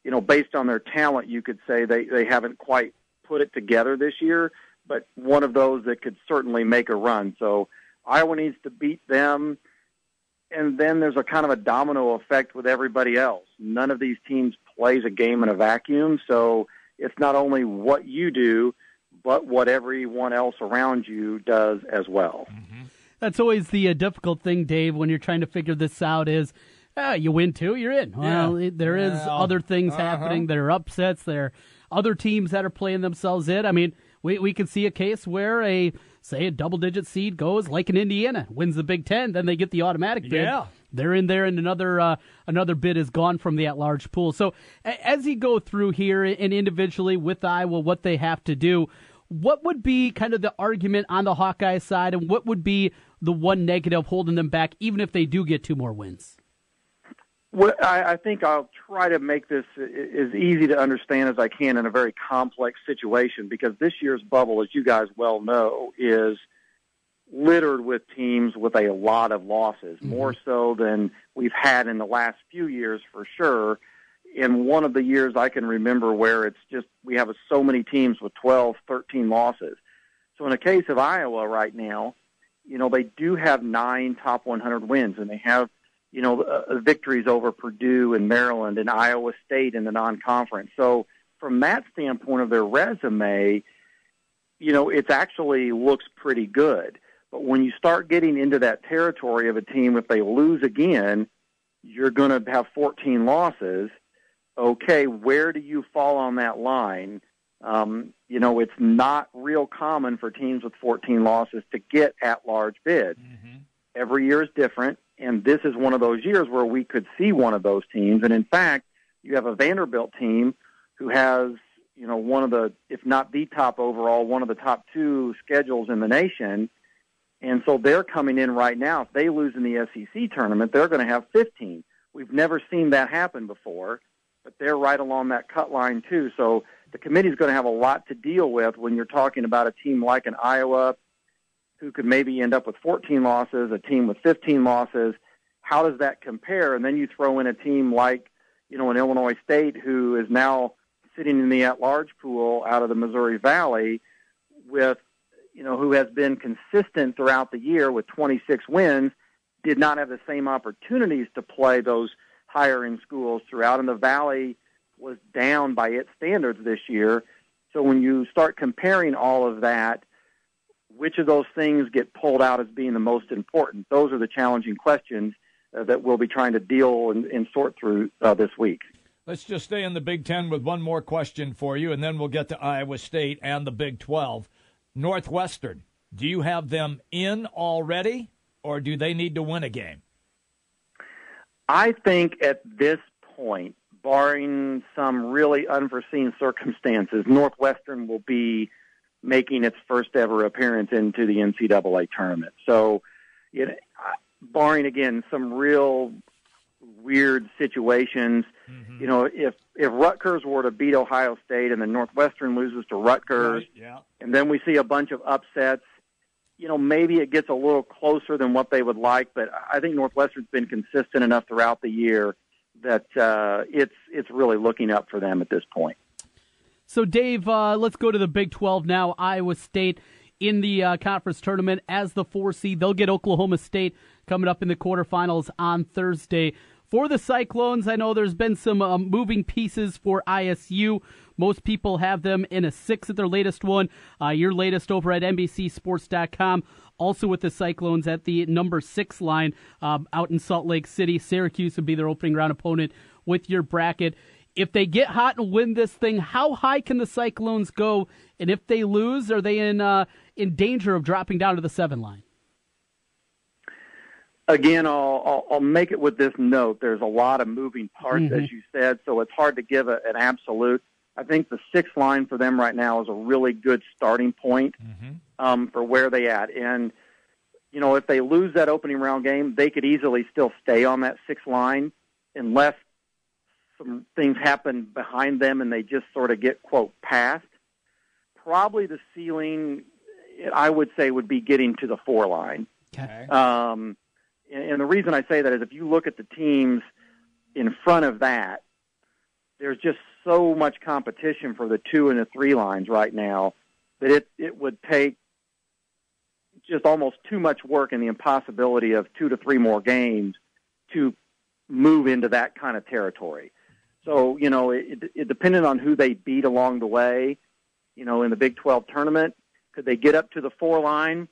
you know, based on their talent, you could say they they haven't quite put it together this year, but one of those that could certainly make a run. So Iowa needs to beat them. And then there's a kind of a domino effect with everybody else. None of these teams plays a game in a vacuum, so it's not only what you do, but what everyone else around you does as well. That's always the uh, difficult thing, Dave, when you're trying to figure this out is ah, you win two, you're in. Well, it, there is Well, other things uh-huh. happening. There are upsets. There are other teams that are playing themselves in. I mean, we, we can see a case where a, say, a double digit seed goes like in Indiana, wins the Big Ten, then they get the automatic bid. Yeah. They're in there, and another uh, another bid is gone from the at large pool. So, a- as you go through here and individually with Iowa, what they have to do, what would be kind of the argument on the Hawkeye side, and what would be the one negative holding them back, even if they do get two more wins? Well, I, I think I'll try to make this as easy to understand as I can in a very complex situation because this year's bubble, as you guys well know, is littered with teams with a lot of losses, mm-hmm. more so than we've had in the last few years for sure. In one of the years I can remember where it's just we have so many teams with 12, 13 losses. So in the case of Iowa right now, you know, they do have nine top 100 wins and they have you know, uh, victories over Purdue and Maryland and Iowa State in the non-conference. So from that standpoint of their resume, you know, it actually looks pretty good. But when you start getting into that territory of a team, if they lose again, you're going to have 14 losses. Okay, where do you fall on that line? Um, you know, it's not real common for teams with 14 losses to get at-large bids. Every year is different, and this is one of those years where we could see one of those teams. And in fact, you have a Vanderbilt team who has, you know, one of the, if not the top overall, one of the top two schedules in the nation. And so they're coming in right now. If they lose in the SEC tournament, they're going to have 15. We've never seen that happen before, but they're right along that cut line too. So the committee's going to have a lot to deal with when you're talking about a team like an Iowa who could maybe end up with 14 losses, a team with 15 losses. How does that compare? And then you throw in a team like, you know, an Illinois State who is now sitting in the at-large pool out of the Missouri Valley with, you know, who has been consistent throughout the year with 26 wins, did not have the same opportunities to play those higher end schools throughout. And the Valley was down by its standards this year. So when you start comparing all of that, which of those things get pulled out as being the most important? Those are the challenging questions uh, that we'll be trying to deal and, and sort through uh, this week. Let's just stay in the Big Ten with one more question for you, and then we'll get to Iowa State and the Big 12. Northwestern. Do you have them in already, or do they need to win a game? I think at this point, barring some really unforeseen circumstances, Northwestern will be making its first ever appearance into the NCAA tournament. So, you know, barring again some real weird situations, you know, if if Rutgers were to beat Ohio State and then Northwestern loses to Rutgers, Right, yeah. and then we see a bunch of upsets, you know, maybe it gets a little closer than what they would like, but I think Northwestern's been consistent enough throughout the year that uh, it's it's really looking up for them at this point. So, Dave, uh, let's go to the Big 12 now. Iowa State in the uh, conference tournament as the four seed. They'll get Oklahoma State coming up in the quarterfinals on Thursday. For the Cyclones, I know there's been some um, moving pieces for ISU. Most people have them in a six at their latest one. Uh, your latest over at NBCSports.com. Also with the Cyclones at the number six line um, out in Salt Lake City. Syracuse would be their opening round opponent with your bracket. If they get hot and win this thing, how high can the Cyclones go? And if they lose, are they in uh, in danger of dropping down to the seven line? Again, I'll, I'll, I'll make it with this note. There's a lot of moving parts, Mhm. as you said, so it's hard to give a, an absolute. I think the sixth line for them right now is a really good starting point um, for where they at. And you know, if they lose that opening round game, they could easily still stay on that sixth line unless some things happen behind them and they just sort of get quote passed. Probably the ceiling, I would say, would be getting to the four line. Okay. Um, and, and the reason I say that is if you look at the teams in front of that, there's just so much competition for the two and the three lines right now that it, it would take just almost too much work and the impossibility of two to three more games to move into that kind of territory. So, you know, it, it depended on who they beat along the way, you know, in the Big 12 tournament, could they get up to the four line?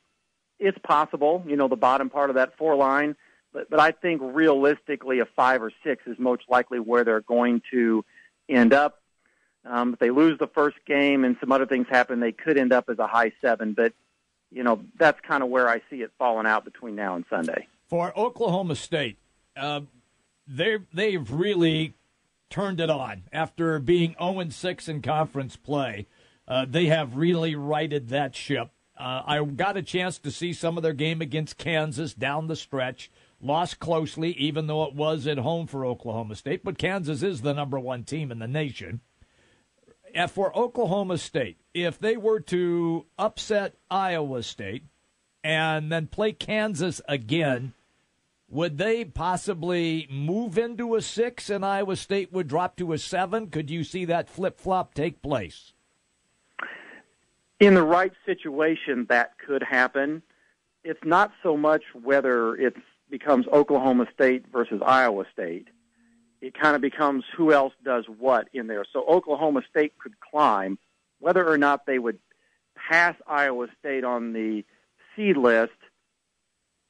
It's possible, you know, the bottom part of that four line, but but I think realistically a five or six is most likely where they're going to end up. Um, if they lose the first game and some other things happen, they could end up as a high seven. But you know, that's kind of where I see it falling out between now and Sunday. For Oklahoma State, uh, they they've really turned it on after being 0 6 in conference play. Uh, they have really righted that ship. Uh, I got a chance to see some of their game against Kansas down the stretch. Lost closely, even though it was at home for Oklahoma State. But Kansas is the number one team in the nation. And for Oklahoma State, if they were to upset Iowa State and then play Kansas again, would they possibly move into a six and Iowa State would drop to a seven? Could you see that flip flop take place? in the right situation, that could happen. It's not so much whether it becomes Oklahoma State versus Iowa State. It kind of becomes who else does what in there. So Oklahoma State could climb. Whether or not they would pass Iowa State on the seed list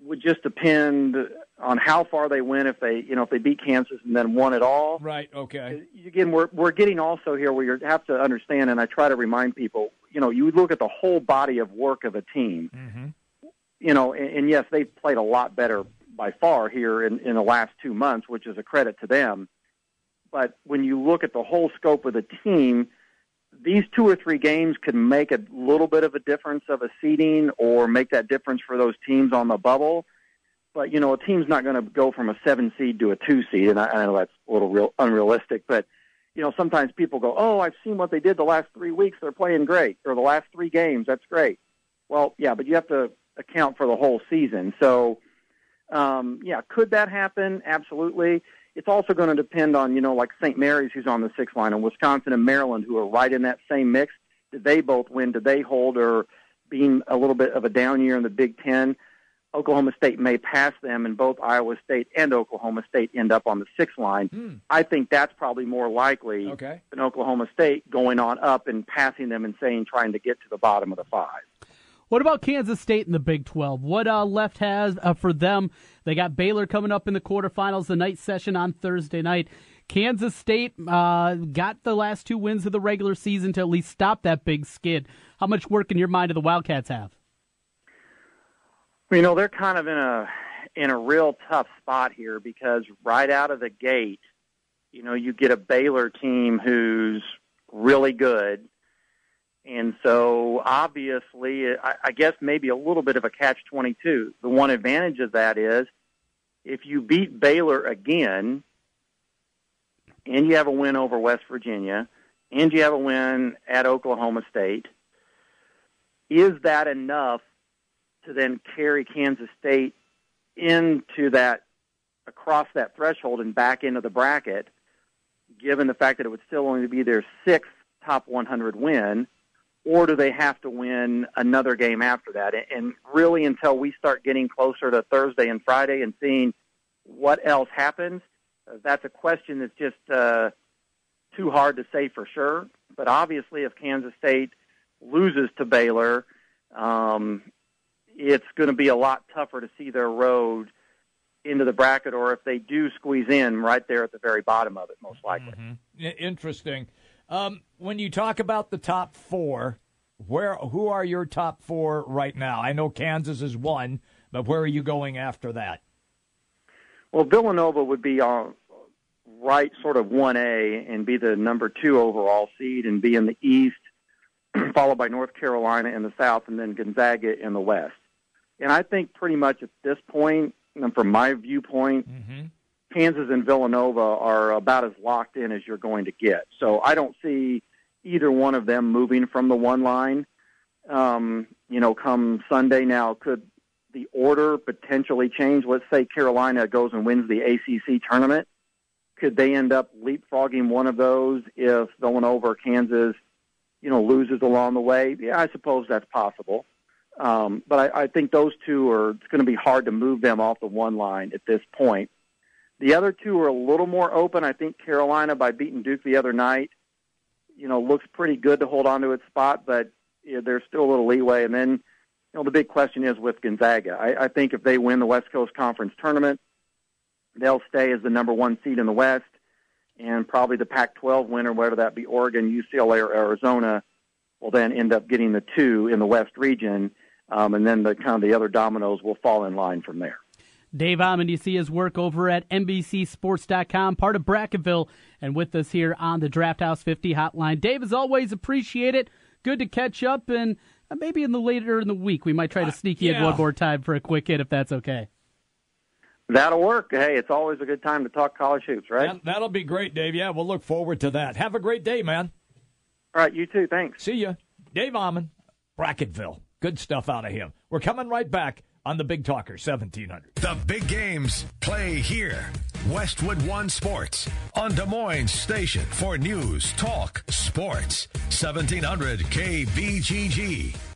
would just depend on how far they went. If they, you know, if they beat Kansas and then won it all, Right. Okay. again, we're we're getting also here where you have to understand, and I try to remind people, you know, you look at the whole body of work of a team, mm-hmm. you know, and, and yes, they've played a lot better by far here in, in the last two months, which is a credit to them. But when you look at the whole scope of the team, these two or three games could make a little bit of a difference of a seeding or make that difference for those teams on the bubble. But you know, a team's not going to go from a seven seed to a two seed, and I, I know that's a little real unrealistic. But you know, sometimes people go, "Oh, I've seen what they did the last three weeks. They're playing great, or the last three games. That's great." Well, yeah, but you have to account for the whole season. So, um, yeah, could that happen? Absolutely. It's also going to depend on, you know, like St. Mary's, who's on the sixth line, and Wisconsin and Maryland, who are right in that same mix. Did they both win? Did they hold, or being a little bit of a down year in the Big Ten? Oklahoma State may pass them, and both Iowa State and Oklahoma State end up on the sixth line. I think that's probably more likely Okay. than Oklahoma State going on up and passing them and saying trying to get to the bottom of the five. What about Kansas State in the Big 12? What uh, left has uh, for them? They got Baylor coming up in the quarterfinals, the night session on Thursday night. Kansas State uh, got the last two wins of the regular season to at least stop that big skid. How much work in your mind do the Wildcats have? You know, they're kind of in a in a real tough spot here because right out of the gate, you know, you get a Baylor team who's really good. And so obviously, I, guess maybe a little bit of a catch 22. The one advantage of that is if you beat Baylor again and you have a win over West Virginia and you have a win at Oklahoma State, is that enough to then carry Kansas State into that across that threshold and back into the bracket, given the fact that it would still only be their sixth top 100 win, or do they have to win another game after that? And really, until we start getting closer to Thursday and Friday and seeing what else happens, that's a question that's just uh, too hard to say for sure. But obviously, if Kansas State loses to Baylor, um, it's going to be a lot tougher to see their road into the bracket, or if they do squeeze in right there at the very bottom of it, most likely. Mm-hmm. Interesting. Um, when you talk about the top four, where who are your top four right now? I know Kansas is one, but where are you going after that? Well, Villanova would be on right, sort of one A, and be the number two overall seed, and be in the East, *clears throat* followed by North Carolina in the South, and then Gonzaga in the West. And I think pretty much at this point, and from my viewpoint, mm-hmm. Kansas and Villanova are about as locked in as you're going to get. So I don't see either one of them moving from the one line. Um, you know, come Sunday now, could the order potentially change? Let's say Carolina goes and wins the ACC tournament. Could they end up leapfrogging one of those if Villanova or Kansas, you know, loses along the way? Yeah, I suppose that's possible. Um, but I, I think those two are, it's going to be hard to move them off the one line at this point. The other two are a little more open. I think Carolina, by beating Duke the other night, you know, looks pretty good to hold on to its spot, but you know, there's still a little leeway. And then, you know, the big question is with Gonzaga. I, I think if they win the West Coast Conference tournament, they'll stay as the number one seed in the West, and probably the Pac-12 winner, whether that be Oregon, UCLA, or Arizona, will then end up getting the two in the West region um, and then the kind of the other dominoes will fall in line from there. Dave Ommen, you see his work over at NBCSports.com, part of Bracketville, and with us here on the Draft House 50 hotline. Dave, as always, appreciate it. Good to catch up, and uh, maybe in the later in the week we might try to sneak you yeah. in one more time for a quick hit if that's okay. That'll work. Hey, it's always a good time to talk college hoops, right? That, that'll be great, Dave. Yeah, we'll look forward to that. Have a great day, man. All right, you too. Thanks. See ya. Dave Ommen, Bracketville. Good stuff out of him. We're coming right back on the Big Talker 1700. The big games play here. Westwood One Sports on Des Moines Station for news, talk, sports. 1700 KBGG.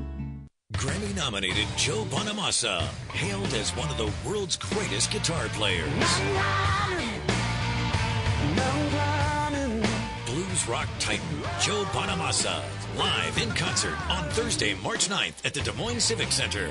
Grammy nominated Joe Bonamassa, hailed as one of the world's greatest guitar players. Blues rock titan Joe Bonamassa, live in concert on Thursday, March 9th at the Des Moines Civic Center.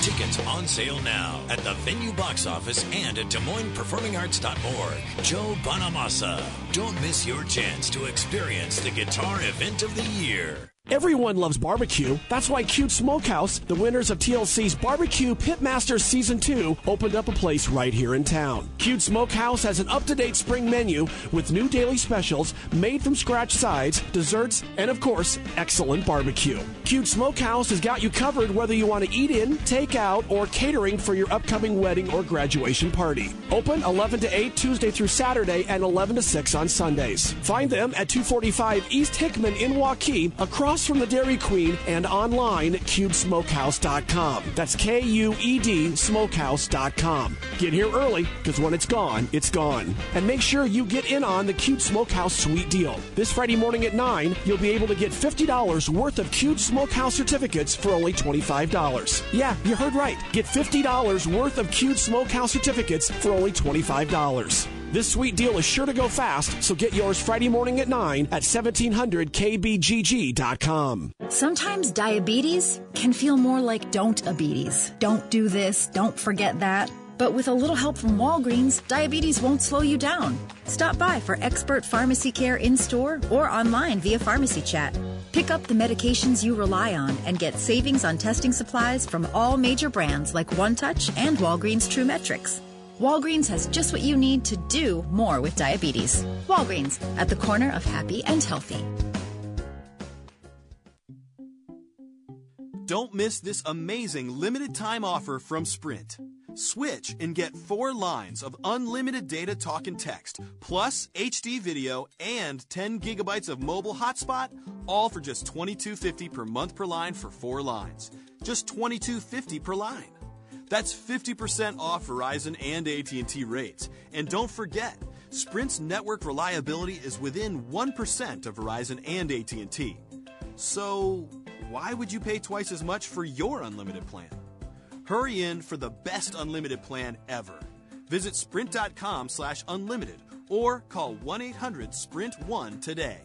Tickets on sale now at the venue box office and at Des Moines Arts.org. Joe Bonamassa. Don't miss your chance to experience the guitar event of the year. Everyone loves barbecue. That's why Kued Smokehouse, the winners of TLC's Barbecue Pitmasters Season 2, opened up a place right here in town. Kued Smokehouse has an up to date spring menu with new daily specials, made from scratch sides, desserts, and of course, excellent barbecue. Kued Smokehouse has got you covered whether you want to eat in, take out, or catering for your upcoming wedding or graduation party. Open 11 to 8 Tuesday through Saturday and 11 to 6 on Sundays. Find them at 245 East Hickman in Waukee, across from the Dairy Queen, and online at kuedsmokehouse.com. That's K U E D smokehouse.com. Get here early because when it's gone, it's gone. And make sure you get in on the Kued Smokehouse Sweet Deal. This Friday morning at 9, you'll be able to get $50 worth of Kued Smokehouse certificates for only $25. Yeah, you heard right. Get $50 worth of Kued Smokehouse certificates for only $25. This sweet deal is sure to go fast, so get yours Friday morning at 9 at 1700kbgg.com. Sometimes diabetes can feel more like don't diabetes. Don't do this, don't forget that. But with a little help from Walgreens, diabetes won't slow you down. Stop by for expert pharmacy care in store or online via pharmacy chat. Pick up the medications you rely on and get savings on testing supplies from all major brands like OneTouch and Walgreens TRUE METRIX. Walgreens has just what you need to do more with diabetes. Walgreens, at the corner of happy and healthy. Don't miss this amazing limited time offer from Sprint. Switch and get four lines of unlimited data, talk, and text, plus HD video and 10 gigabytes of mobile hotspot, all for just $22.50 per month per line for four lines. Just $22.50 per line. That's 50% off Verizon and AT&T rates. And don't forget, Sprint's network reliability is within 1% of Verizon and AT&T. So, why would you pay twice as much for your unlimited plan? Hurry in for the best unlimited plan ever. Visit sprint.com slash unlimited or call 1-800-SPRINT1 today.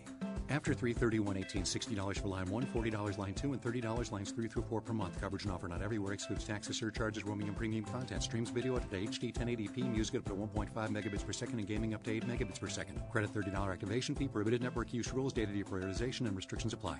After 331.18, $60 for line 1, $40 line 2, and $30 lines 3 through 4 per month. Coverage and offer not everywhere. Excludes taxes, surcharges, roaming, and premium content. Streams video at HD 1080p, music up to 1.5 megabits per second, and gaming up to 8 megabits per second. Credit $30 activation fee. Prohibited network use rules. Data deprioritization and restrictions apply.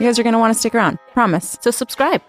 You guys are going to want to stick around. Promise. So subscribe.